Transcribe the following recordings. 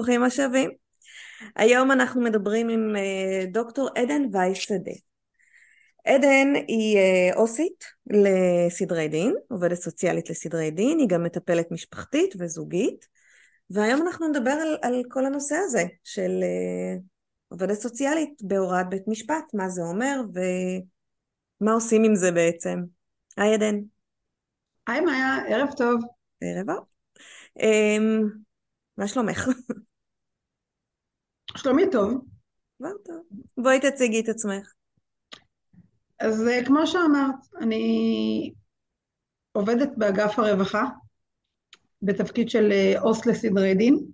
היי, ברוכים השבים. היום אנחנו מדברים עם אה, דוקטור עדן וייס-שדה. עדן היא אה, עו"סית לסדרי דין, עובדת סוציאלית לסדרי דין, היא גם מטפלת משפחתית וזוגית, והיום אנחנו נדבר על, על כל הנושא הזה של אה, עובדת סוציאלית בהוראת בית משפט, מה זה אומר ומה עושים עם זה בעצם. היי עדן. היי מאיה, ערב טוב. ערב טוב. אמ, מה שלומך? שלומי טוב. כבר טוב. בואי תציגי את עצמך. אז אה, כמו שאמרת, אני עובדת באגף הרווחה, בתפקיד של אה, עו"ס לסדרי דין.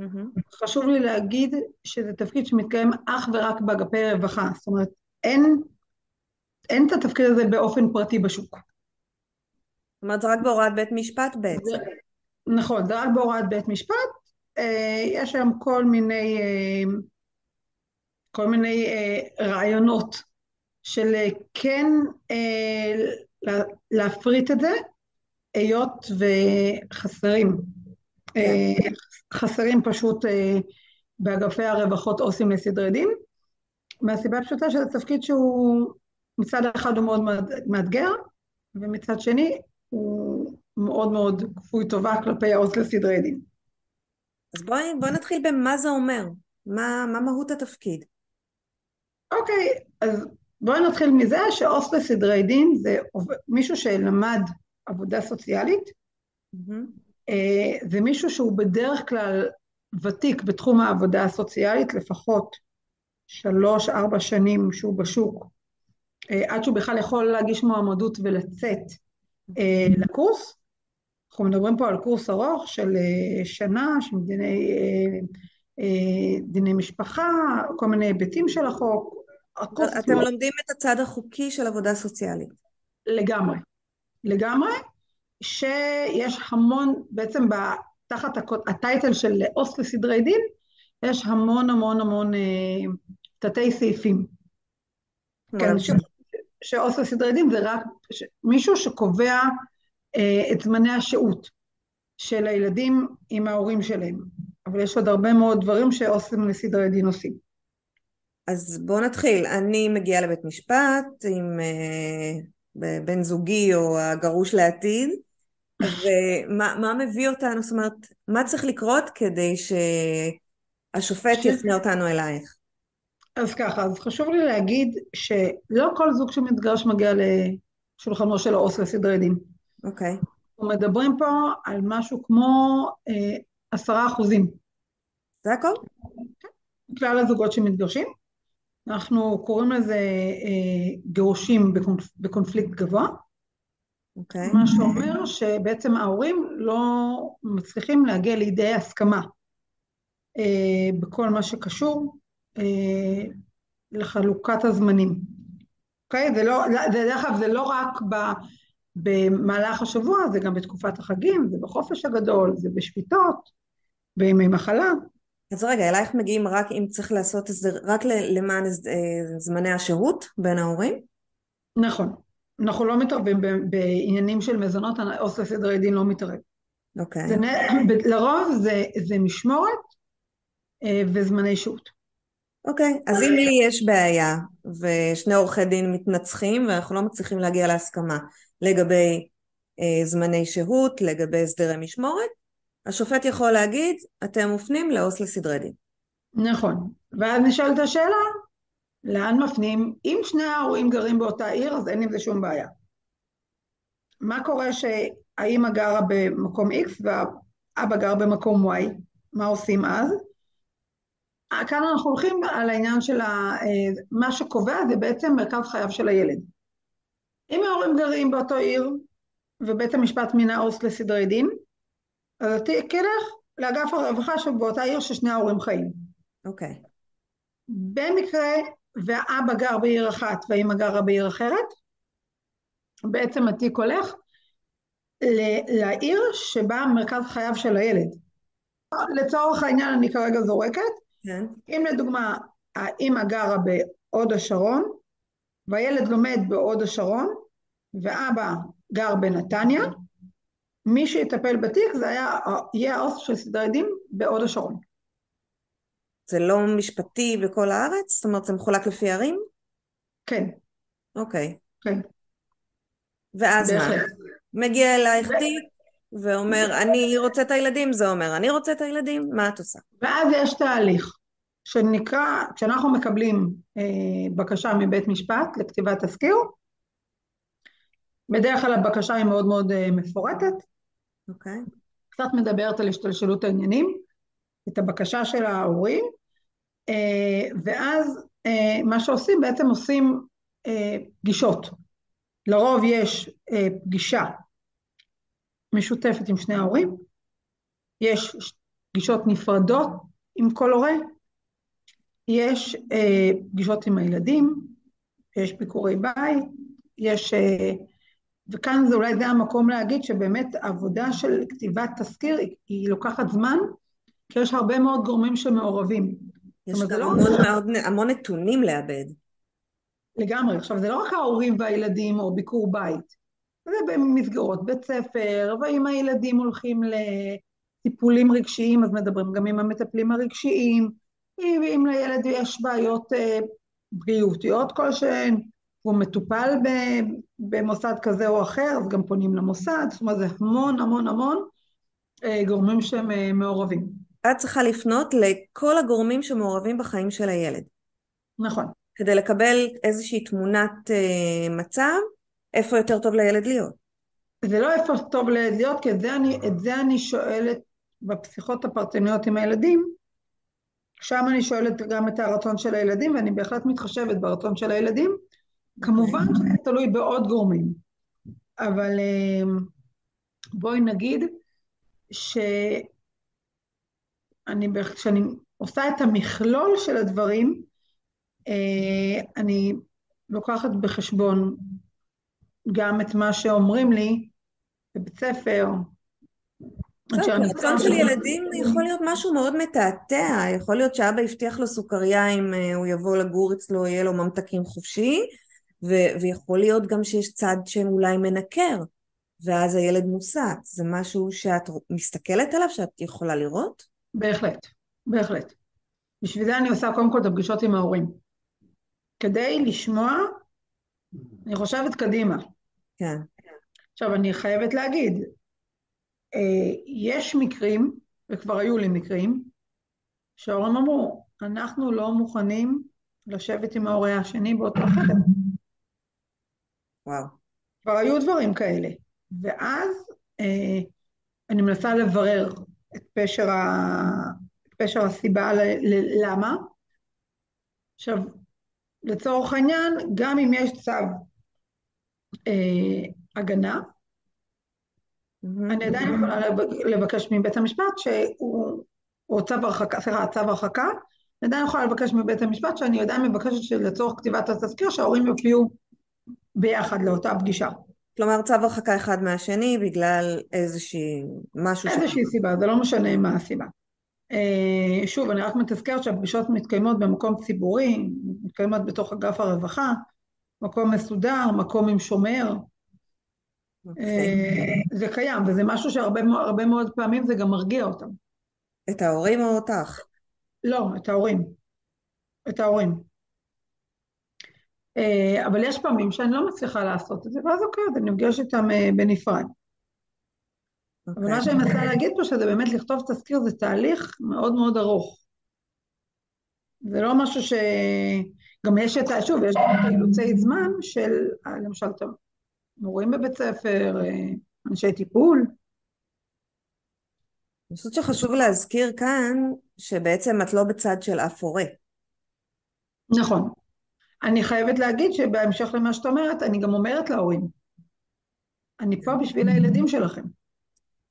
Mm-hmm. חשוב לי להגיד שזה תפקיד שמתקיים אך ורק באגפי רווחה, זאת אומרת, אין, אין את התפקיד הזה באופן פרטי בשוק. זאת אומרת, זה רק בהוראת בית משפט בעצם. זה, נכון, זה רק בהוראת בית משפט. אה, יש היום כל מיני, כל מיני רעיונות של אה, כן אה, להפריט את זה, היות וחסרים, אה, חסרים פשוט אה, באגפי הרווחות עו"סים לסדרי דין, מהסיבה הפשוטה שזה תפקיד שהוא מצד אחד הוא מאוד מאתגר, ומצד שני הוא מאוד מאוד כפוי טובה כלפי העו"ס לסדרי דין. אז בואי בוא נתחיל במה זה אומר, מה, מה מהות התפקיד. אוקיי, אז בואי נתחיל מזה שעו"ס לסדרי דין זה מישהו שלמד עבודה סוציאלית, mm-hmm. זה מישהו שהוא בדרך כלל ותיק בתחום העבודה הסוציאלית, לפחות שלוש-ארבע שנים שהוא בשוק, אה, עד שהוא בכלל יכול להגיש מועמדות ולצאת mm-hmm. לקורס. אנחנו מדברים פה על קורס ארוך של שנה, של דיני, דיני משפחה, כל מיני היבטים של החוק, אתם לומדים את הצד החוקי של עבודה סוציאלית. לגמרי, לגמרי, שיש המון, בעצם תחת הטייטל של עו"ס לסדרי דין, יש המון המון המון אה, תתי סעיפים. כן, שעו"ס לסדרי דין זה רק מישהו שקובע אה, את זמני השהות של הילדים עם ההורים שלהם, אבל יש עוד הרבה מאוד דברים שעו"סים לסדרי דין עושים. אז בואו נתחיל. אני מגיעה לבית משפט עם uh, בן זוגי או הגרוש לעתיד, ומה מביא אותנו, זאת אומרת, מה צריך לקרות כדי שהשופט ש... יפנה אותנו אלייך? אז ככה, אז חשוב לי להגיד שלא כל זוג שמתגרש מגיע לשולחנו של העו"ס לסדרי דין. אוקיי. Okay. אנחנו מדברים פה על משהו כמו אה, עשרה אחוזים. זה הכל? כלל הזוגות שמתגרשים. אנחנו קוראים לזה אה, גירושים בקונפ, בקונפליקט גבוה. אוקיי. Okay. מה שאומר שבעצם ההורים לא מצליחים להגיע לידי הסכמה אה, בכל מה שקשור אה, לחלוקת הזמנים. אוקיי? Okay? זה לא, זה דרך אגב זה לא רק ב, במהלך השבוע, זה גם בתקופת החגים, זה בחופש הגדול, זה בשביתות, בימי מחלה. אז רגע, אלייך מגיעים רק אם צריך לעשות את זה רק למען אה, זמני השהות בין ההורים? נכון. אנחנו לא מתערבים בעניינים של מזונות, העו"ס לסדרי דין לא מתערב. אוקיי. Okay. זה, לרוב זה, זה משמורת אה, וזמני שהות. אוקיי, okay. אז אם לי יש בעיה ושני עורכי דין מתנצחים ואנחנו לא מצליחים להגיע להסכמה לגבי אה, זמני שהות, לגבי הסדרי משמורת, השופט יכול להגיד, אתם מופנים לעו"ס לסדרי דין. נכון, ואז נשאלת השאלה, לאן מפנים? אם שני ההורים גרים באותה עיר, אז אין עם זה שום בעיה. מה קורה שהאימא גרה במקום X והאבא גר במקום Y? מה עושים אז? כאן אנחנו הולכים על העניין של ה... מה שקובע זה בעצם מרכז חייו של הילד. אם ההורים גרים באותו עיר ובית המשפט מינה עו"ס לסדרי דין, אז התיק ילך לאגף הרווחה שבאותה עיר ששני ההורים חיים. אוקיי. Okay. במקרה והאבא גר בעיר אחת והאמא גרה בעיר אחרת, בעצם התיק הולך לעיר שבה מרכז חייו של הילד. לצורך העניין אני כרגע זורקת, כן. אם לדוגמה האמא גרה בהוד השרון והילד לומד בהוד השרון ואבא גר בנתניה, מי שיטפל בתיק זה היה, יהיה העו"ס של סדרי דין בהוד השרון. זה לא משפטי בכל הארץ? זאת אומרת זה מחולק לפי ערים? כן. אוקיי. כן. ואז. מה? מגיע אלייך תיק ואומר אני רוצה את הילדים, זה אומר אני רוצה את הילדים, מה את עושה? ואז יש תהליך שנקרא, כשאנחנו מקבלים אה, בקשה מבית משפט לכתיבת תזכיר, בדרך כלל הבקשה היא מאוד מאוד אה, מפורטת, אוקיי. Okay. קצת מדברת על השתלשלות העניינים, את הבקשה של ההורים, אה, ואז מה שעושים, בעצם עושים פגישות. לרוב יש פגישה משותפת עם שני ההורים, יש פגישות נפרדות עם כל הורה, יש פגישות עם הילדים, יש ביקורי בית, יש, וכאן זה אולי זה המקום להגיד שבאמת העבודה של כתיבת תזכיר היא לוקחת זמן, כי יש הרבה מאוד גורמים שמעורבים. יש גם לא המון, מאוד, המון נתונים לאבד. לגמרי. עכשיו, זה לא רק ההורים והילדים או ביקור בית. זה במסגרות בית ספר, ואם הילדים הולכים לטיפולים רגשיים, אז מדברים גם עם המטפלים הרגשיים, ואם לילד יש בעיות אה, בריאותיות כלשהן, הוא מטופל במוסד כזה או אחר, אז גם פונים למוסד, זאת אומרת, זה המון המון המון אה, גורמים שהם אה, מעורבים. את צריכה לפנות לכל הגורמים שמעורבים בחיים של הילד. נכון. כדי לקבל איזושהי תמונת מצב, איפה יותר טוב לילד להיות. זה לא איפה טוב לילד להיות, כי את זה אני, את זה אני שואלת בפסיכות הפרטניות עם הילדים, שם אני שואלת גם את הרצון של הילדים, ואני בהחלט מתחשבת ברצון של הילדים. כמובן שזה תלוי בעוד גורמים, אבל אה, בואי נגיד ש... אני, כשאני עושה את המכלול של הדברים, אה, אני לוקחת בחשבון גם את מה שאומרים לי בבית ספר. רצון של ילדים יכול להיות משהו מאוד מתעתע, יכול להיות שאבא הבטיח לו סוכריה אם אה, הוא יבוא לגור אצלו, יהיה לו ממתקים חופשי, ו- ויכול להיות גם שיש צד שאולי מנקר, ואז הילד מוסת. זה משהו שאת מסתכלת עליו, שאת יכולה לראות? בהחלט, בהחלט. בשביל זה אני עושה קודם כל את הפגישות עם ההורים. כדי לשמוע, אני חושבת קדימה. כן. עכשיו, אני חייבת להגיד, יש מקרים, וכבר היו לי מקרים, שההורים אמרו, אנחנו לא מוכנים לשבת עם ההורה השני באותו חדר. וואו. כבר היו דברים כאלה. ואז אה, אני מנסה לברר את פשר, ה... את פשר הסיבה ל... ל... למה. עכשיו, לצורך העניין, גם אם יש צו אה, הגנה. אני עדיין יכולה לבקש מבית המשפט שהוא, או צו הרחקה, סליחה, צו הרחקה, אני עדיין יכולה לבקש מבית המשפט שאני עדיין מבקשת שלצורך כתיבת התזכיר שההורים יופיעו ביחד לאותה פגישה. כלומר צו הרחקה אחד מהשני בגלל איזושהי משהו איזושהי ש... סיבה, זה לא משנה מה הסיבה. Uh, שוב, אני רק מתזכרת שהפגישות מתקיימות במקום ציבורי, מתקיימות בתוך אגף הרווחה, מקום מסודר, מקום עם שומר. אוקיי. Uh, זה קיים, וזה משהו שהרבה מאוד פעמים זה גם מרגיע אותם. את ההורים או אותך? לא, את ההורים. את ההורים. אה, אבל יש פעמים שאני לא מצליחה לעשות את זה, ואז אוקיי, אני נפגשת איתם אה, בנפרד. Okay. אבל מה אוקיי. שאני מנסה להגיד פה, שזה באמת לכתוב תזכיר זה תהליך מאוד מאוד ארוך. זה לא משהו ש... גם יש את ה... שוב, יש גם אילוצי זמן של, אה, למשל, מורים בבית ספר, אנשי טיפול. אני חושבת שחשוב להזכיר כאן שבעצם את לא בצד של אף הורה. נכון. אני חייבת להגיד שבהמשך למה שאת אומרת, אני גם אומרת להורים, אני פה בשביל הילדים שלכם.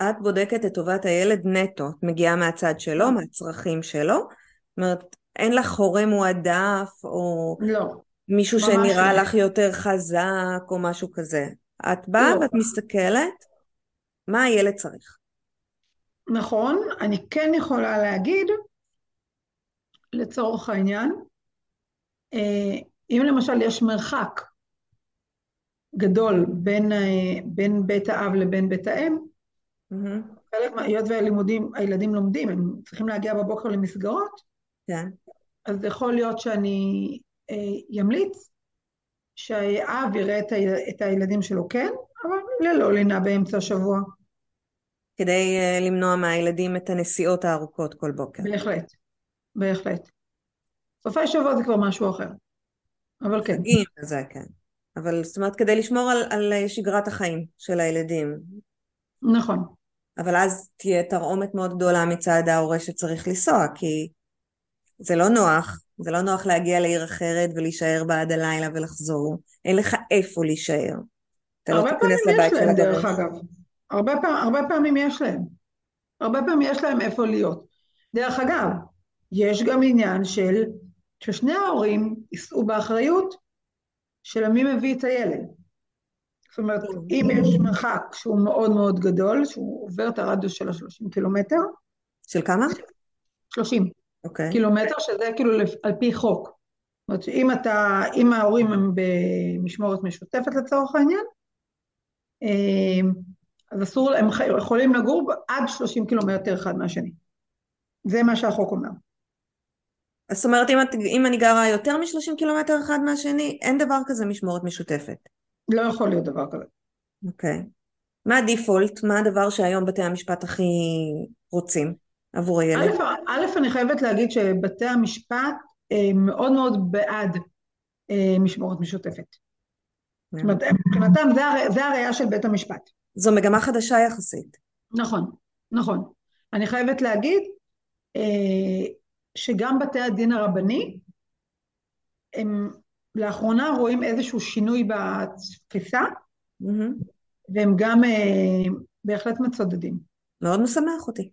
את בודקת את טובת הילד נטו, את מגיעה מהצד שלו. מהצרכים שלו, זאת אומרת, אין לך הורה מועדף, או לא. מישהו שנראה לא. לך יותר חזק, או משהו כזה. את באה לא. ואת מסתכלת, מה הילד צריך. נכון, אני כן יכולה להגיד, לצורך העניין, אה, אם למשל יש מרחק גדול בין, אה, בין בית האב לבין בית האם, mm-hmm. חלק, היות והילדים לומדים, הם צריכים להגיע בבוקר למסגרות, כן. אז יכול להיות שאני אה, שהאב יראה את, ה, את הילדים שלו כן, אבל ללא לינה באמצע השבוע. כדי uh, למנוע מהילדים את הנסיעות הארוכות כל בוקר. בהחלט, בהחלט. סופי שבוע זה כבר משהו אחר, אבל כן. חגים זה כן. אבל זאת אומרת כדי לשמור על, על אה, שגרת החיים של הילדים. נכון. אבל אז תהיה תרעומת מאוד גדולה מצד ההורה שצריך לנסוע, כי זה לא נוח, זה לא נוח להגיע לעיר אחרת ולהישאר בה עד הלילה ולחזור. אין לך איפה להישאר. אתה לא תיכנס לבית של הגרש. דרך אגב. הרבה, פעם, הרבה פעמים יש להם. הרבה פעמים יש להם איפה להיות. דרך אגב, יש גם עניין של ששני ההורים יישאו באחריות של מי מביא את הילד. זאת אומרת, אם יש מרחק שהוא מאוד מאוד גדול, שהוא עובר את הרדיוס של ה-30 קילומטר. של כמה? 30 okay. אוקיי. קילומטר, שזה כאילו על פי חוק. זאת אומרת, אם אתה, אם ההורים הם במשמורת משותפת לצורך העניין, אה, אז אסור, הם יכולים לגור עד 30 קילומטר אחד מהשני. זה מה שהחוק אומר. זאת אומרת, אם, את, אם אני גרה יותר מ-30 קילומטר אחד מהשני, אין דבר כזה משמורת משותפת. לא יכול להיות דבר כזה. אוקיי. Okay. מה הדיפולט? מה הדבר שהיום בתי המשפט הכי רוצים עבור הילד? א', א', אני חייבת להגיד שבתי המשפט אה, מאוד מאוד בעד אה, משמורת משותפת. זאת אומרת, מבחינתם זה הראייה של בית המשפט. זו מגמה חדשה יחסית. נכון, נכון. אני חייבת להגיד אה, שגם בתי הדין הרבני, הם לאחרונה רואים איזשהו שינוי בתפיסה, mm-hmm. והם גם אה, בהחלט מצודדים. מאוד משמח אותי.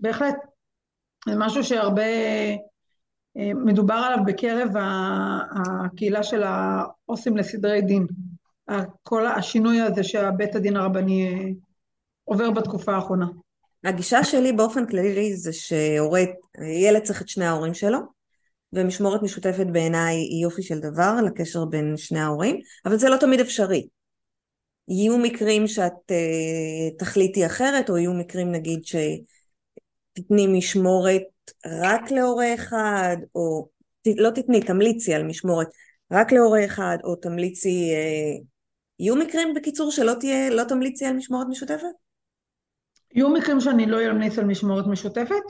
בהחלט. זה משהו שהרבה אה, מדובר עליו בקרב הקהילה של העו"סים לסדרי דין. כל השינוי הזה שהבית הדין הרבני אה, עובר בתקופה האחרונה. הגישה שלי באופן כללי זה שהורה, ילד צריך את שני ההורים שלו, ומשמורת משותפת בעיניי היא יופי של דבר לקשר בין שני ההורים, אבל זה לא תמיד אפשרי. יהיו מקרים שאת uh, תחליטי אחרת, או יהיו מקרים נגיד שתתני משמורת רק להורה אחד, או לא תתני, תמליצי על משמורת רק להורה אחד, או תמליצי uh, יהיו מקרים בקיצור שלא תהיה, לא תמליצי על משמורת משותפת? יהיו מקרים שאני לא אמליץ על משמורת משותפת.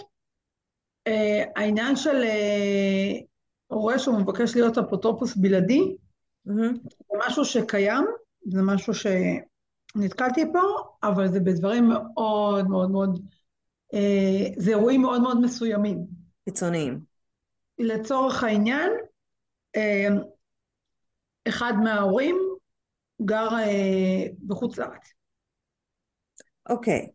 Uh, העניין של uh, הורה שהוא מבקש להיות אפוטרופוס בלעדי, mm-hmm. זה משהו שקיים, זה משהו שנתקלתי פה, אבל זה בדברים מאוד מאוד מאוד, זה אירועים מאוד מאוד מסוימים. קיצוניים. לצורך העניין, uh, אחד מההורים גר אה, בחוץ לארץ. אוקיי. Okay.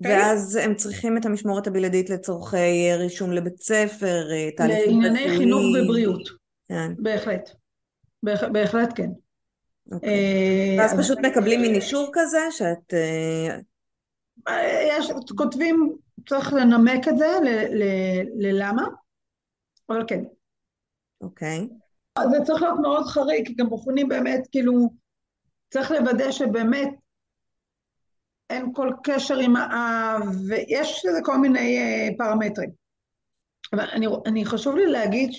אוקיי? ואז הם צריכים את המשמורת הבלעדית לצורכי אה, רישום לבית ספר, אה, תהליכים רפואיים. לענייני חינוך ובריאות. כן. בהחלט. בהח, בהחלט כן. אוקיי. אה, ואז פשוט מקבלים מין אישור כזה שאת... יש, כותבים, צריך לנמק את זה ללמה, אבל כן. אוקיי. זה צריך להיות מאוד חריג, כי גם בוחנים באמת, כאילו, צריך לוודא שבאמת אין כל קשר עם האב, ויש לזה כל מיני אה, פרמטרים. אבל אני, אני חשוב לי להגיד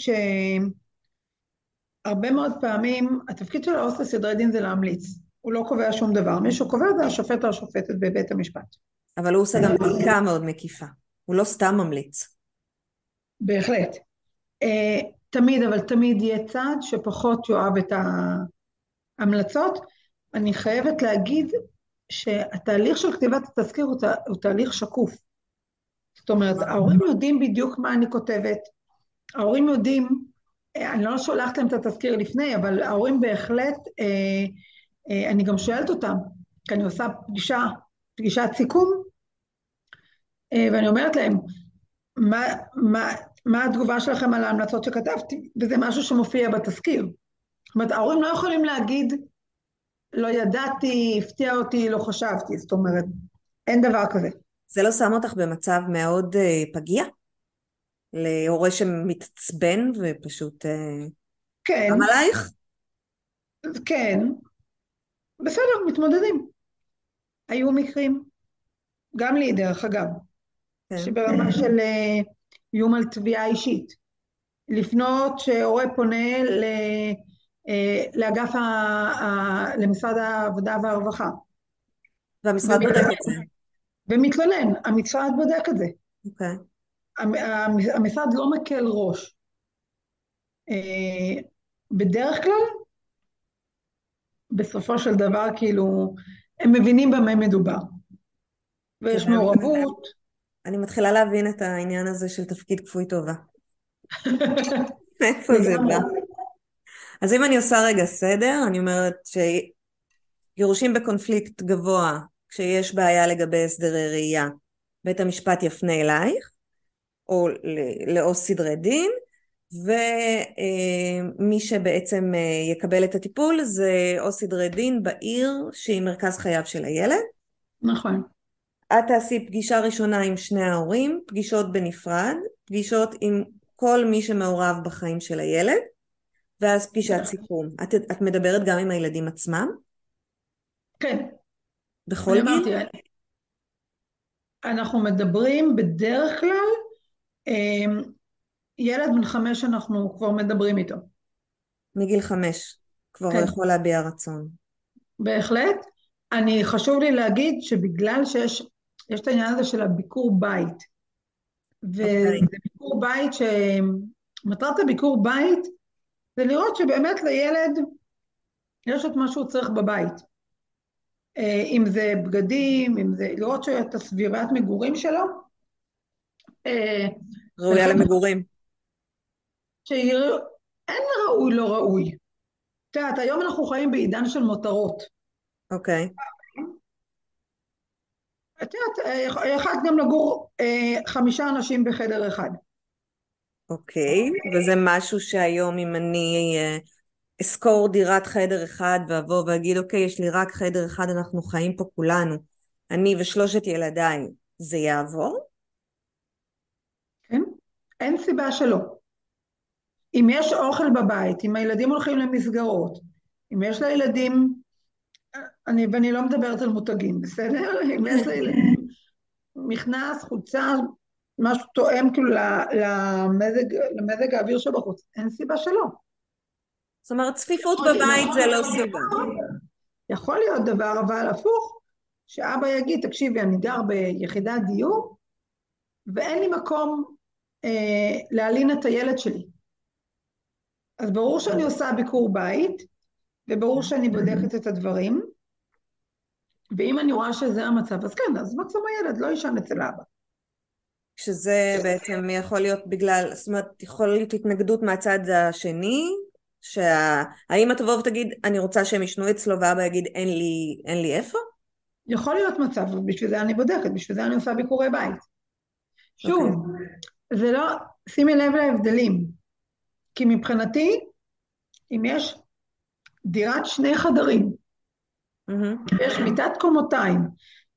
שהרבה מאוד פעמים התפקיד של העו"ס לסדרי דין זה להמליץ. הוא לא קובע שום דבר. מי שקובע זה השופט או השופטת בבית המשפט. אבל הוא עושה גם בדיקה מאוד מקיפה. הוא לא סתם ממליץ. בהחלט. אה, תמיד, אבל תמיד יהיה צעד שפחות יאהב את ההמלצות. אני חייבת להגיד שהתהליך של כתיבת התזכיר הוא, תה, הוא תהליך שקוף. זאת אומרת, ההורים יודעים בדיוק מה אני כותבת, ההורים יודעים, אני לא שולחת להם את התזכיר לפני, אבל ההורים בהחלט, אה, אה, אני גם שואלת אותם, כי אני עושה פגישה פגישת סיכום, אה, ואני אומרת להם, מה, מה, מה התגובה שלכם על ההמלצות שכתבתי? וזה משהו שמופיע בתזכיר. זאת אומרת, ההורים לא יכולים להגיד, לא ידעתי, הפתיע אותי, לא חשבתי, זאת אומרת, אין דבר כזה. זה לא שם אותך במצב מאוד uh, פגיע? להורה שמתעצבן ופשוט... Uh, כן. גם עלייך? כן. בסדר, מתמודדים. היו מקרים, גם לי דרך אגב, כן. שברמה של אה, איום על תביעה אישית. לפנות שהורה פונה ל, אה, לאגף, ה, ה, למשרד העבודה והרווחה. והמשרד בודק את זה. ומתלונן, המשרד בודק את זה. אוקיי. Okay. המשרד לא מקל ראש. אה, בדרך כלל, בסופו של דבר, כאילו, הם מבינים במה מדובר. ויש כן, מעורבות. אני מתחילה להבין את העניין הזה של תפקיד כפוי טובה. מאיפה זה בא? אז אם אני עושה רגע סדר, אני אומרת שגירושים בקונפליקט גבוה, כשיש בעיה לגבי הסדרי ראייה, בית המשפט יפנה אלייך, או לעו"ס סדרי דין, ומי שבעצם אה, יקבל את הטיפול זה עו"ס סדרי דין בעיר שהיא מרכז חייו של הילד. נכון. את תעשי פגישה ראשונה עם שני ההורים, פגישות בנפרד, פגישות עם כל מי שמעורב בחיים של הילד, ואז פגישת סיכום. את, את מדברת גם עם הילדים עצמם? כן. בכל גיל? אנחנו מדברים בדרך כלל, אמ, ילד בן חמש אנחנו כבר מדברים איתו. מגיל חמש כבר כן. יכול להביע רצון. בהחלט. אני, חשוב לי להגיד שבגלל שיש יש את העניין הזה של הביקור בית. וזה okay. אוקיי. ביקור בית שמטרת הביקור בית זה לראות שבאמת לילד יש את מה שהוא צריך בבית. אה, אם זה בגדים, אם זה לראות שאת הסביבת מגורים שלו. אה, ראויה למגורים. שאין ראוי לא ראוי. את יודעת, היום אנחנו חיים בעידן של מותרות. אוקיי. Okay. את יודעת, יכולת גם לגור אה, חמישה אנשים בחדר אחד. אוקיי, וזה משהו שהיום אם אני אה, אשכור דירת חדר אחד ואבוא ואגיד אוקיי, יש לי רק חדר אחד, אנחנו חיים פה כולנו, אני ושלושת ילדיי, זה יעבור? כן, אין סיבה שלא. אם יש אוכל בבית, אם הילדים הולכים למסגרות, אם יש לילדים אני, ואני לא מדברת על מותגים, בסדר? אם יש לי מכנס, חולצה, משהו תואם כאילו למזג, למזג האוויר שבחוץ, אין סיבה שלא. זאת אומרת, צפיפות בבית זה לא סיבה. יכול להיות דבר, אבל הפוך, שאבא יגיד, תקשיבי, אני גר ביחידת דיור, ואין לי מקום אה, להלין את הילד שלי. אז ברור שאני עושה ביקור בית, וברור שאני בודקת את הדברים, ואם אני רואה שזה המצב, אז כן, אז מקסימום הילד לא יישן אצל אבא. שזה בעצם יכול להיות בגלל, זאת אומרת, יכול להיות התנגדות מהצד השני, שהאמא תבוא ותגיד, אני רוצה שהם ישנו אצלו, ואבא יגיד, אין לי, אין לי איפה? יכול להיות מצב, בשביל זה אני בודקת, בשביל זה אני עושה ביקורי בית. שוב, okay. אוקיי. זה לא, שימי לב להבדלים. כי מבחינתי, אם יש דירת שני חדרים, mm-hmm. יש מיטת קומותיים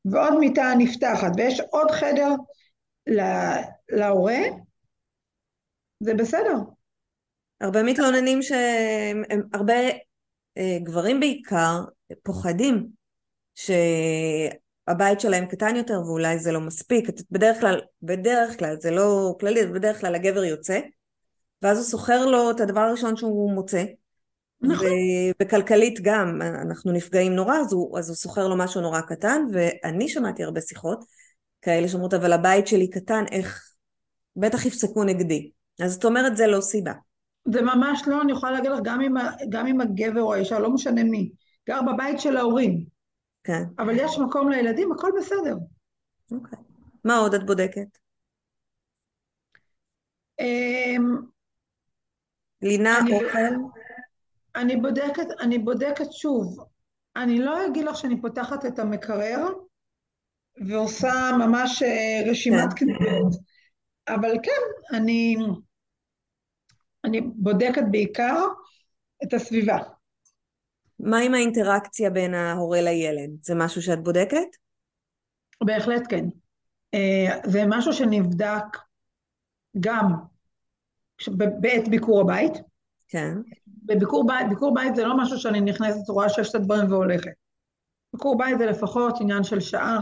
ועוד מיטה נפתחת ויש עוד חדר להורה, זה בסדר. הרבה מתלוננים שהם, הרבה אה, גברים בעיקר פוחדים שהבית שלהם קטן יותר ואולי זה לא מספיק. בדרך כלל, בדרך כלל, זה לא כללי, בדרך כלל הגבר יוצא ואז הוא שוכר לו את הדבר הראשון שהוא מוצא נכון. וכלכלית גם, אנחנו נפגעים נורא, אז הוא, אז הוא שוכר לו משהו נורא קטן, ואני שמעתי הרבה שיחות כאלה שאומרות, אבל הבית שלי קטן, איך, בטח יפסקו נגדי. אז את אומרת, זה לא סיבה. זה ממש לא, אני יכולה להגיד לך, גם אם, גם אם הגבר או האישה, לא משנה מי, גר בבית של ההורים. כן. אבל יש מקום לילדים, הכל בסדר. אוקיי. מה עוד את בודקת? אמ, לינה, אוכל? אני בודקת, אני בודקת שוב. אני לא אגיד לך שאני פותחת את המקרר, ועושה ממש אה, רשימת כן. קניות, אבל כן, אני, אני בודקת בעיקר את הסביבה. מה עם האינטראקציה בין ההורה לילד? זה משהו שאת בודקת? בהחלט כן. אה, זה משהו שנבדק גם בעת ביקור הבית. כן. בביקור בית, ביקור בית זה לא משהו שאני נכנסת, רואה שיש את הדברים והולכת. ביקור בית זה לפחות עניין של שעה.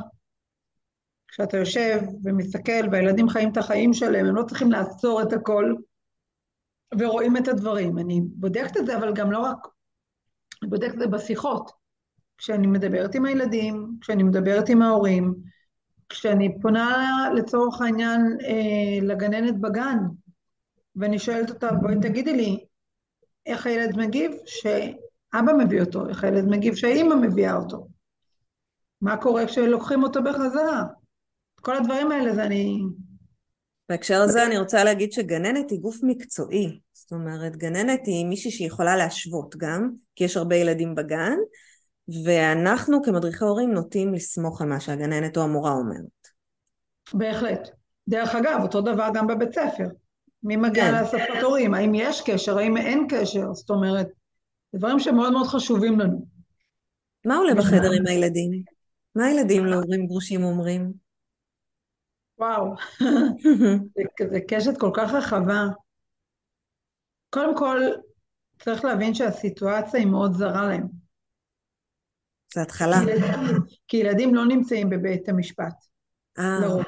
כשאתה יושב ומסתכל והילדים חיים את החיים שלהם, הם לא צריכים לעצור את הכל ורואים את הדברים. אני בודקת את זה, אבל גם לא רק, אני בודקת את זה בשיחות. כשאני מדברת עם הילדים, כשאני מדברת עם ההורים, כשאני פונה לצורך העניין אה, לגננת בגן, ואני שואלת אותה, בואי תגידי לי, איך הילד מגיב שאבא מביא אותו, איך הילד מגיב שהאימא מביאה אותו, מה קורה כשלוקחים אותו בחזרה. כל הדברים האלה זה אני... בהקשר הזה אני רוצה להגיד שגננת היא גוף מקצועי. זאת אומרת, גננת היא מישהי שיכולה להשוות גם, כי יש הרבה ילדים בגן, ואנחנו כמדריכי הורים נוטים לסמוך על מה שהגננת או המורה אומרת. בהחלט. דרך אגב, אותו דבר גם בבית ספר. מי מגיע כן. לאספת הורים? האם יש קשר? האם אין קשר? זאת אומרת, דברים שמאוד מאוד חשובים לנו. מה עולה בחדר עם הילדים? מה הילדים להורים גרושים אומרים? וואו, זה, זה קשת כל כך רחבה. קודם כל, צריך להבין שהסיטואציה היא מאוד זרה להם. זה התחלה. כי ילדים, כי ילדים לא נמצאים בבית המשפט. אה. לרוב.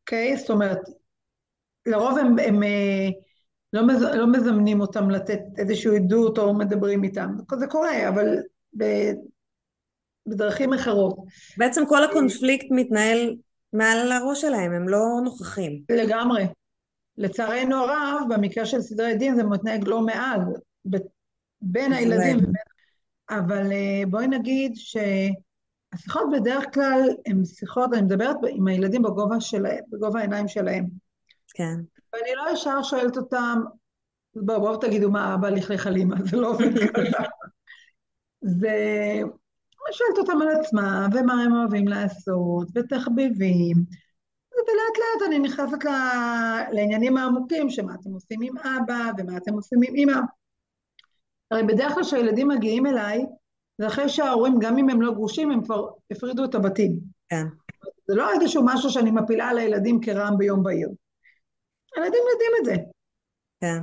אוקיי? זאת אומרת, לרוב הם, הם אה, לא, מז, לא מזמנים אותם לתת איזשהו עדות או מדברים איתם. זה קורה, אבל ב, בדרכים אחרות. בעצם כל הקונפליקט מתנהל מעל הראש שלהם, הם לא נוכחים. לגמרי. לצערנו הרב, במקרה של סדרי דין זה מתנהג לא מעל, בין הילדים ובין... אבל אה, בואי נגיד שהשיחות בדרך כלל הן שיחות, אני מדברת עם הילדים בגובה, שלהם, בגובה העיניים שלהם. כן. ואני לא ישר שואלת אותם, בואו בוא תגידו מה אבא לכלך על אימא, זה לא עובד ככה. זה... אני שואלת אותם על עצמם, ומה הם אוהבים לעשות, ותחביבים. ולאט לאט אני נכנסת ל... לעניינים העמוקים, שמה אתם עושים עם אבא, ומה אתם עושים עם אימא. הרי בדרך כלל כשהילדים מגיעים אליי, זה אחרי שההורים, גם אם הם לא גרושים, הם כבר הפרידו את הבתים. כן. זה לא איזשהו משהו שאני מפילה על הילדים כרעם ביום בהיר. הילדים יודעים את זה. כן.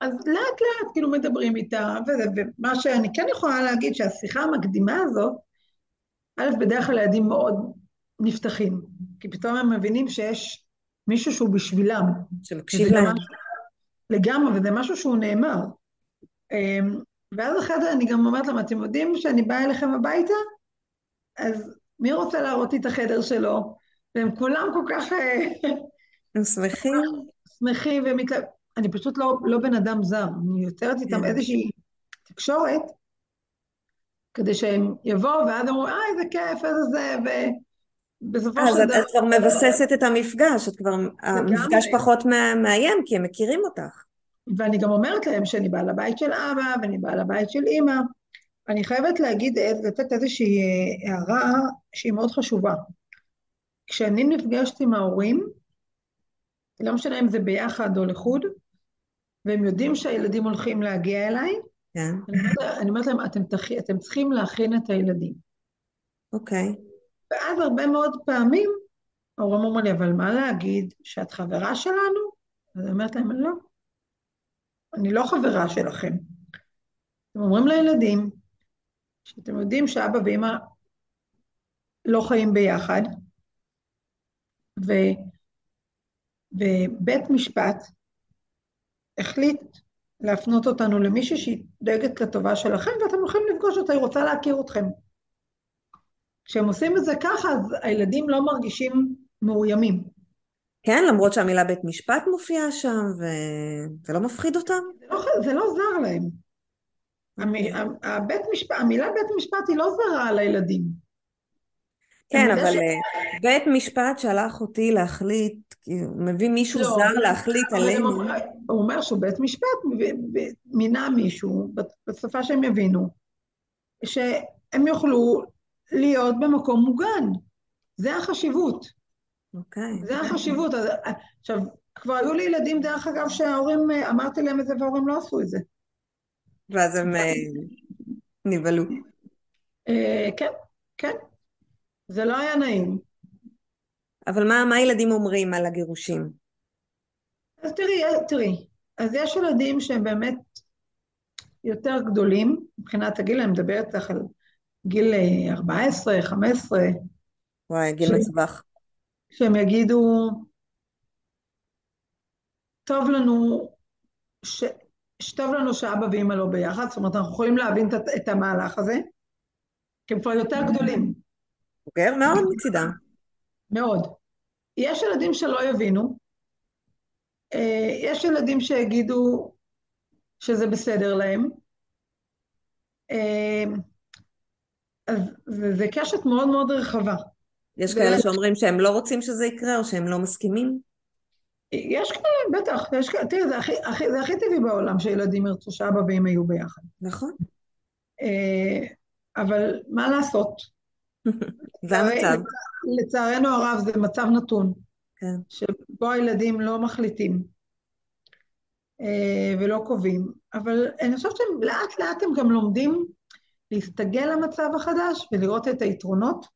אז לאט לאט כאילו מדברים איתה, וזה, ומה שאני כן יכולה להגיד שהשיחה המקדימה הזאת, א', בדרך כלל ילדים מאוד נפתחים, כי פתאום הם מבינים שיש מישהו שהוא בשבילם. שמקשיב להם. לגמרי, וזה משהו שהוא נאמר. אמ, ואז אחרי זה אני גם אומרת להם, אתם יודעים שאני באה אליכם הביתה? אז מי רוצה להראות לי את החדר שלו? והם כולם כל כך... אה, הם שמחים. שמחים ומתלהבים. אני פשוט לא, לא בן אדם זר, אני יוצרת איתם כן. איזושהי תקשורת, כדי שהם יבואו, ואז אמרו, אה, איזה כיף, איזה זה, ובסופו של דבר... אז את כבר מבססת את המפגש, את כבר, המפגש פחות מאיים, כי הם מכירים אותך. ואני גם אומרת להם שאני באה לבית של אבא, ואני באה לבית של אימא. אני חייבת להגיד, לתת איזושהי אה, הערה שהיא מאוד חשובה. כשאני נפגשת עם ההורים, לא משנה אם זה ביחד או לחוד, והם יודעים שהילדים הולכים להגיע אליי, כן. אני אומרת להם, אתם, תכ... אתם צריכים להכין את הילדים. אוקיי. ואז הרבה מאוד פעמים ההורים אומרים לי, אבל מה להגיד, שאת חברה שלנו? אז אני אומרת להם, לא, אני לא חברה שלכם. אתם אומרים לילדים שאתם יודעים שאבא ואמא לא חיים ביחד, ו... ובית משפט החליט להפנות אותנו למישהי שהיא דואגת לטובה שלכם, ואתם הולכים לפגוש אותה, היא רוצה להכיר אתכם. כשהם עושים את זה ככה, אז הילדים לא מרגישים מאוימים. כן, למרות שהמילה בית משפט מופיעה שם, וזה לא מפחיד אותם? זה לא, זה לא זר להם. הבית משפט, המילה בית משפט היא לא זרה לילדים. כן, אבל. אה, בית משפט שלח אותי להחליט, מביא מישהו לא, זר להחליט עלינו. הוא אומר שהוא בית משפט מינה מישהו, בשפה שהם יבינו, שהם יוכלו להיות במקום מוגן. זה החשיבות. אוקיי. זה החשיבות. אז, עכשיו, כבר היו לי ילדים, דרך אגב, שההורים, אמרתי להם את זה וההורים לא עשו את זה. ואז הם אה, נבהלו. אה, כן, כן. זה לא היה נעים. אבל מה, מה ילדים אומרים על הגירושים? אז תראי, תראי, אז יש ילדים שהם באמת יותר גדולים, מבחינת הגיל, אני מדברת איתך על גיל 14, אה, 15. וואי, גיל ש... מצווח. שהם יגידו, טוב לנו, ש... שטוב לנו שאבא ואמא לא ביחד, זאת אומרת, אנחנו יכולים להבין את, את המהלך הזה, כי הם כבר יותר גדולים. בוגר מאוד מצידם. מאוד. יש ילדים שלא יבינו, אה, יש ילדים שיגידו שזה בסדר להם, אה, אז זה, זה קשת מאוד מאוד רחבה. יש כאלה שאומרים שהם לא רוצים שזה יקרה או שהם לא מסכימים? יש כאלה, בטח, יש כאלה, תראי, זה הכי, הכי, זה הכי טבעי בעולם שילדים ירצו שאבא ואמא יהיו ביחד. נכון. אה, אבל מה לעשות? זה המצב. לצערנו הרב זה מצב נתון. כן. שבו הילדים לא מחליטים אה, ולא קובעים, אבל אני חושבת שלאט לאט הם גם לומדים להסתגל למצב החדש ולראות את היתרונות.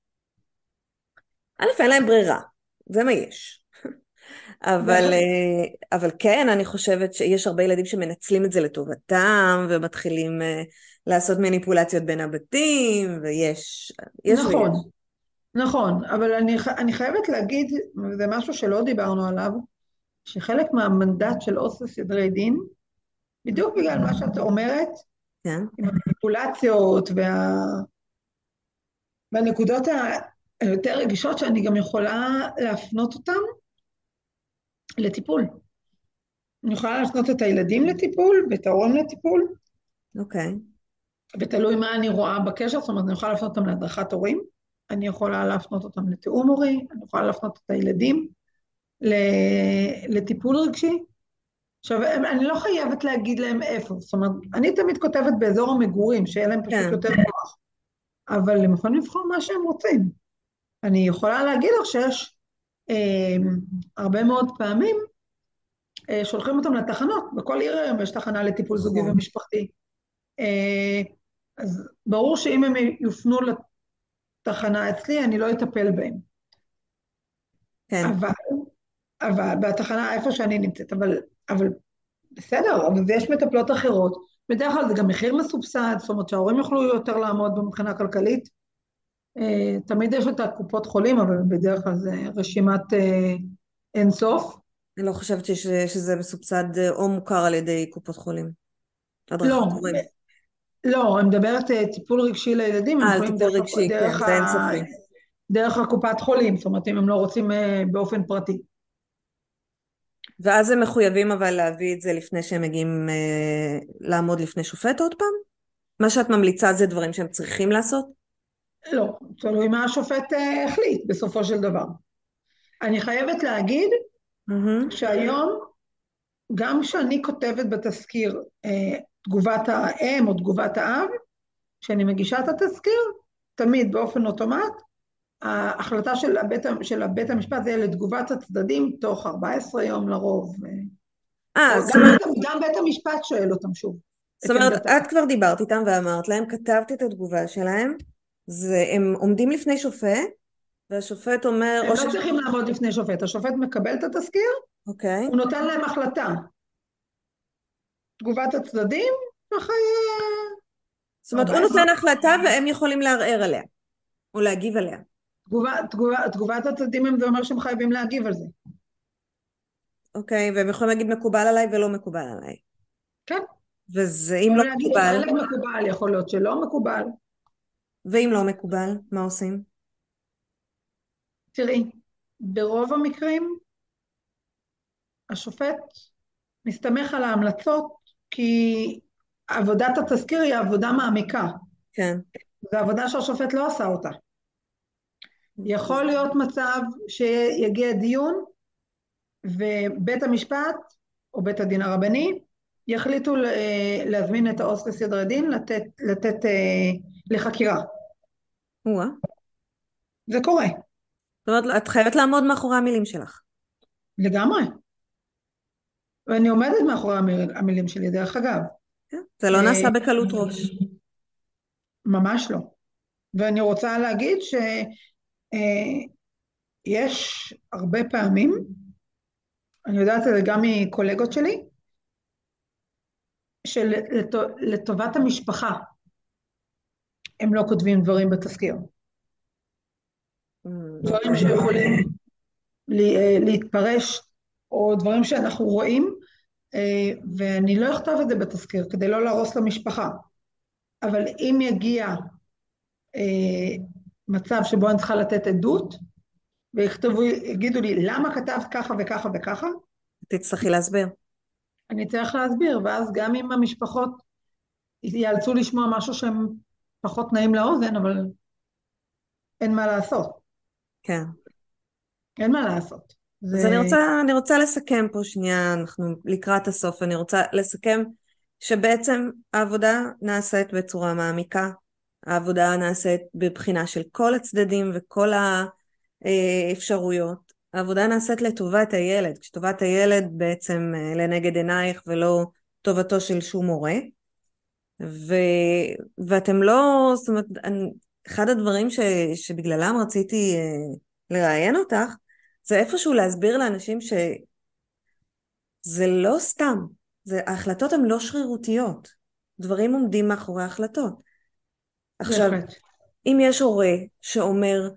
א', אין להם ברירה, זה מה יש. אבל, אה, אבל כן, אני חושבת שיש הרבה ילדים שמנצלים את זה לטובתם, ומתחילים אה, לעשות מניפולציות בין הבתים, ויש... יש נכון, ויש. נכון, אבל אני, אני חייבת להגיד, וזה משהו שלא דיברנו עליו, שחלק מהמנדט של עו"ס לסדרי דין, בדיוק בגלל מה שאת אומרת, כן. עם המניפולציות וה... והנקודות היותר רגישות שאני גם יכולה להפנות אותן לטיפול. אני יכולה להפנות את הילדים לטיפול ואת ההורים לטיפול. אוקיי. Okay. ותלוי מה אני רואה בקשר, זאת אומרת, אני יכולה להפנות אותם להדרכת הורים, אני יכולה להפנות אותם לתיאום הורי, אני יכולה להפנות את הילדים לטיפול רגשי. עכשיו, אני לא חייבת להגיד להם איפה, זאת אומרת, אני תמיד כותבת באזור המגורים, שיהיה להם פשוט כן. יותר כוח, אבל הם יכולים לבחור מה שהם רוצים. אני יכולה להגיד לך שיש אה, הרבה מאוד פעמים, אה, שולחים אותם לתחנות, בכל עיר היום יש תחנה לטיפול זוגי נכון. ומשפחתי. אה, אז ברור שאם הם יופנו לתחנה אצלי, אני לא אטפל בהם. כן. אבל, אבל, בתחנה איפה שאני נמצאת, אבל, אבל בסדר, אבל יש מטפלות אחרות. בדרך כלל זה גם מחיר מסובסד, זאת אומרת שההורים יוכלו יותר לעמוד מבחינה כלכלית. אה, תמיד יש את הקופות חולים, אבל בדרך כלל זה רשימת אה, אינסוף. אני לא חושבת שזה מסובסד או מוכר על ידי קופות חולים. לא, לא, אני מדברת אה, טיפול רגשי לילדים, אה, טיפול רגשי, כן, זה אין סופי. דרך הקופת חולים, זאת אומרת, אם הם לא רוצים אה, באופן פרטי. ואז הם מחויבים אבל להביא את זה לפני שהם מגיעים אה, לעמוד לפני שופט עוד פעם? מה שאת ממליצה זה דברים שהם צריכים לעשות? לא, תלוי מה השופט אה, החליט בסופו של דבר. אני חייבת להגיד mm-hmm. שהיום, גם כשאני כותבת בתזכיר אה, תגובת האם או תגובת האב, כשאני מגישה את התזכיר, תמיד באופן אוטומט, ההחלטה של הבית, של בית המשפט זה לתגובת הצדדים תוך 14 יום לרוב. אה, זאת אומרת... גם בית המשפט שואל אותם שוב. זאת אומרת, את כבר דיברת איתם ואמרת להם, כתבת את התגובה שלהם, זה, הם עומדים לפני שופט, והשופט אומר... הם לא ש... צריכים לעמוד לפני שופט, השופט מקבל את התזכיר, אוקיי. הוא נותן להם החלטה. תגובת הצדדים, ככה יהיה... זאת אומרת, הוא נותן החלטה והם יכולים לערער עליה, או להגיב עליה. תגובה, תגובה, תגובת הצדדים זה אומר שהם חייבים להגיב על זה. אוקיי, והם יכולים להגיד מקובל עליי ולא מקובל עליי. כן. וזה אם לא מקובל... חלק מקובל, יכול להיות שלא מקובל. ואם לא מקובל, מה עושים? תראי, ברוב המקרים השופט מסתמך על ההמלצות כי עבודת התזכיר היא עבודה מעמיקה. כן. זו עבודה שהשופט לא עשה אותה. יכול להיות מצב שיגיע דיון ובית המשפט או בית הדין הרבני יחליטו להזמין את העו"ס לסדרי דין לתת, לתת אה, לחקירה. וואה. זה קורה. זאת אומרת, את חייבת לעמוד מאחורי המילים שלך. לגמרי. ואני עומדת מאחורי המיל, המילים שלי, דרך אגב. כן, זה לא נעשה בקלות ראש. ממש לא. ואני רוצה להגיד שיש הרבה פעמים, אני יודעת את זה גם מקולגות שלי, שלטובת המשפחה הם לא כותבים דברים בתזכיר. Mm. דברים שיכולים להתפרש, או דברים שאנחנו רואים, ואני לא אכתוב את זה בתזכיר כדי לא להרוס למשפחה. אבל אם יגיע אה, מצב שבו אני צריכה לתת עדות, ויכתבו, יגידו לי, למה כתבת ככה וככה וככה? תצטרכי להסביר. אני צריך להסביר, ואז גם אם המשפחות ייאלצו לשמוע משהו שהם פחות נעים לאוזן, אבל אין מה לעשות. כן. אין מה לעשות. אז זה... אני, רוצה, אני רוצה לסכם פה שנייה, אנחנו לקראת הסוף, אני רוצה לסכם שבעצם העבודה נעשית בצורה מעמיקה, העבודה נעשית בבחינה של כל הצדדים וכל האפשרויות. העבודה נעשית לטובת הילד, כשטובת הילד בעצם אה, לנגד עינייך ולא טובתו של שום הורה. ו... ואתם לא, זאת אומרת, אני, אחד הדברים ש... שבגללם רציתי uh, לראיין אותך, זה איפשהו להסביר לאנשים שזה לא סתם, זה, ההחלטות הן לא שרירותיות, דברים עומדים מאחורי ההחלטות. עכשיו, אם יש הורה שאומר,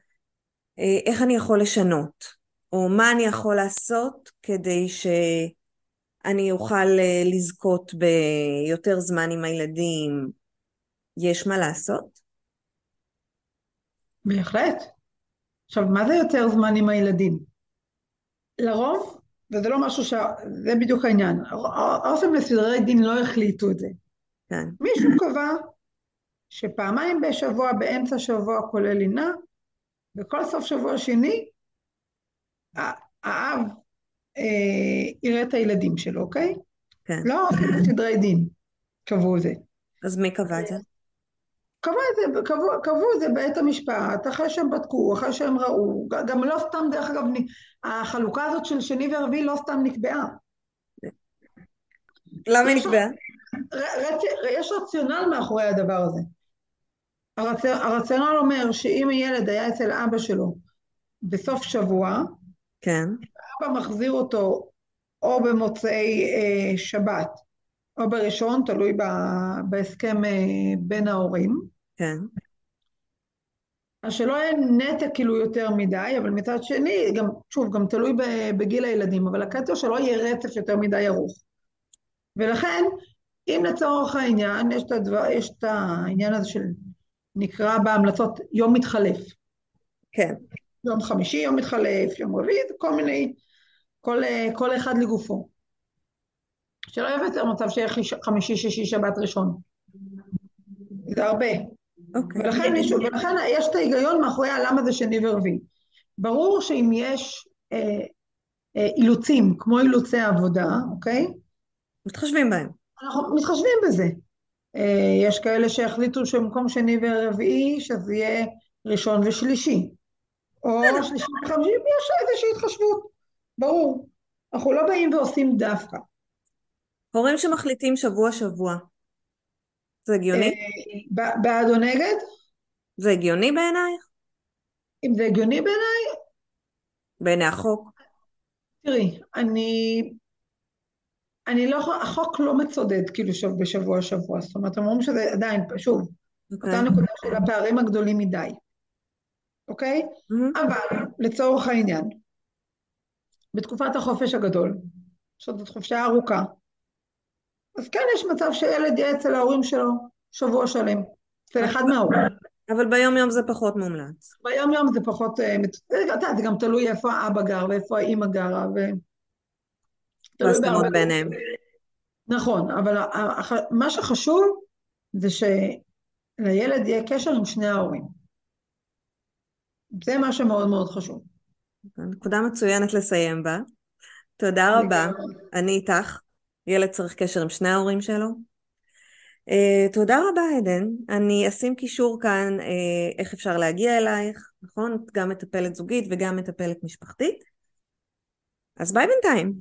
אה, איך אני יכול לשנות, או מה אני יכול לעשות כדי שאני אוכל אה, לזכות ביותר זמן עם הילדים, יש מה לעשות? בהחלט. עכשיו, מה זה יותר זמן עם הילדים? לרוב, וזה לא משהו ש... זה בדיוק העניין, האוסם לסדרי דין לא החליטו את זה. כן. מישהו קבע שפעמיים בשבוע, באמצע שבוע כולל לינה, וכל סוף שבוע שני, האב אה, יראה את הילדים שלו, אוקיי? כן. לא סדרי דין קבעו את זה. אז מי קבע את זה? קבעו את זה, קבעו, קבעו את זה בעת המשפט, אחרי שהם בדקו, אחרי שהם ראו, גם לא סתם, דרך אגב, החלוקה הזאת של שני ורביעי לא סתם נקבעה. למה היא נקבעה? יש רציונל מאחורי הדבר הזה. הרצ... הרציונל אומר שאם הילד היה אצל אבא שלו בסוף שבוע, כן. אבא מחזיר אותו או במוצאי אה, שבת או בראשון, תלוי ב... בהסכם אה, בין ההורים. כן. אז שלא יהיה נתק כאילו יותר מדי, אבל מצד שני, גם, שוב, גם תלוי בגיל הילדים, אבל הקטע שלא יהיה רצף יותר מדי ארוך. ולכן, אם לצורך העניין, יש את, הדבר, יש את העניין הזה של נקרא בהמלצות יום מתחלף. כן. יום חמישי יום מתחלף, יום רביעי, כל מיני, כל, כל אחד לגופו. שלא יהיה יותר מצב שיהיה חמישי, שישי, שבת, ראשון. זה הרבה. אוקיי. ולכן, מישהו, ולכן יש את ההיגיון מאחורי הלמה זה שני ורביעי. ברור שאם יש אה, אה, אילוצים, כמו אילוצי עבודה, אוקיי? מתחשבים בהם. אנחנו מתחשבים בזה. אה, יש כאלה שהחליטו שבמקום שני ורביעי, שזה יהיה ראשון ושלישי. או שלישי וחמישי, יש איזושהי התחשבות, ברור. אנחנו לא באים ועושים דווקא. הורים שמחליטים שבוע-שבוע, זה הגיוני? אה, בעד או נגד? זה הגיוני בעינייך? אם זה הגיוני בעיניי? בעיני החוק? תראי, אני אני לא, החוק לא מצודד כאילו שוב בשבוע שבוע, זאת אומרת, אומרים שזה עדיין, שוב, okay. אותה אוקיי. נקודה של הפערים הגדולים מדי, אוקיי? Okay? Mm-hmm. אבל לצורך העניין, בתקופת החופש הגדול, שזאת חופשה ארוכה, אז כן יש מצב שילד יהיה אצל ההורים שלו שבוע שלם, אצל אחד מההורים. אבל ביום יום זה פחות מומלץ. ביום יום זה פחות, אה, זה גם תלוי איפה האבא גר ואיפה האימא גרה, ו... ביניהם. נכון, אבל מה שחשוב זה שלילד יהיה קשר עם שני ההורים. זה מה שמאוד מאוד חשוב. נקודה מצוינת לסיים בה. תודה רבה, אני איתך. ילד צריך קשר עם שני ההורים שלו. Uh, תודה רבה עדן, אני אשים קישור כאן uh, איך אפשר להגיע אלייך, נכון? גם מטפלת זוגית וגם מטפלת משפחתית. אז ביי בינתיים.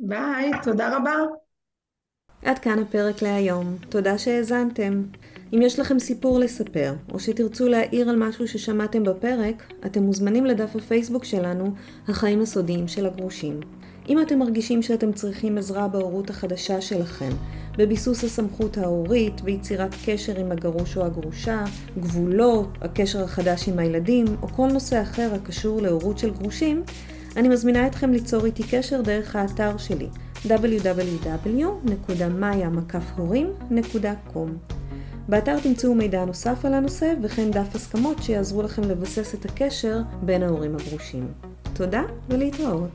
ביי, תודה רבה. עד כאן הפרק להיום, תודה שהאזנתם. אם יש לכם סיפור לספר, או שתרצו להעיר על משהו ששמעתם בפרק, אתם מוזמנים לדף הפייסבוק שלנו, החיים הסודיים של הגרושים. אם אתם מרגישים שאתם צריכים עזרה בהורות החדשה שלכם, בביסוס הסמכות ההורית, ביצירת קשר עם הגרוש או הגרושה, גבולות, הקשר החדש עם הילדים, או כל נושא אחר הקשור להורות של גרושים, אני מזמינה אתכם ליצור איתי קשר דרך האתר שלי www.maya.com באתר תמצאו מידע נוסף על הנושא וכן דף הסכמות שיעזרו לכם לבסס את הקשר בין ההורים הגרושים. תודה ולהתראות.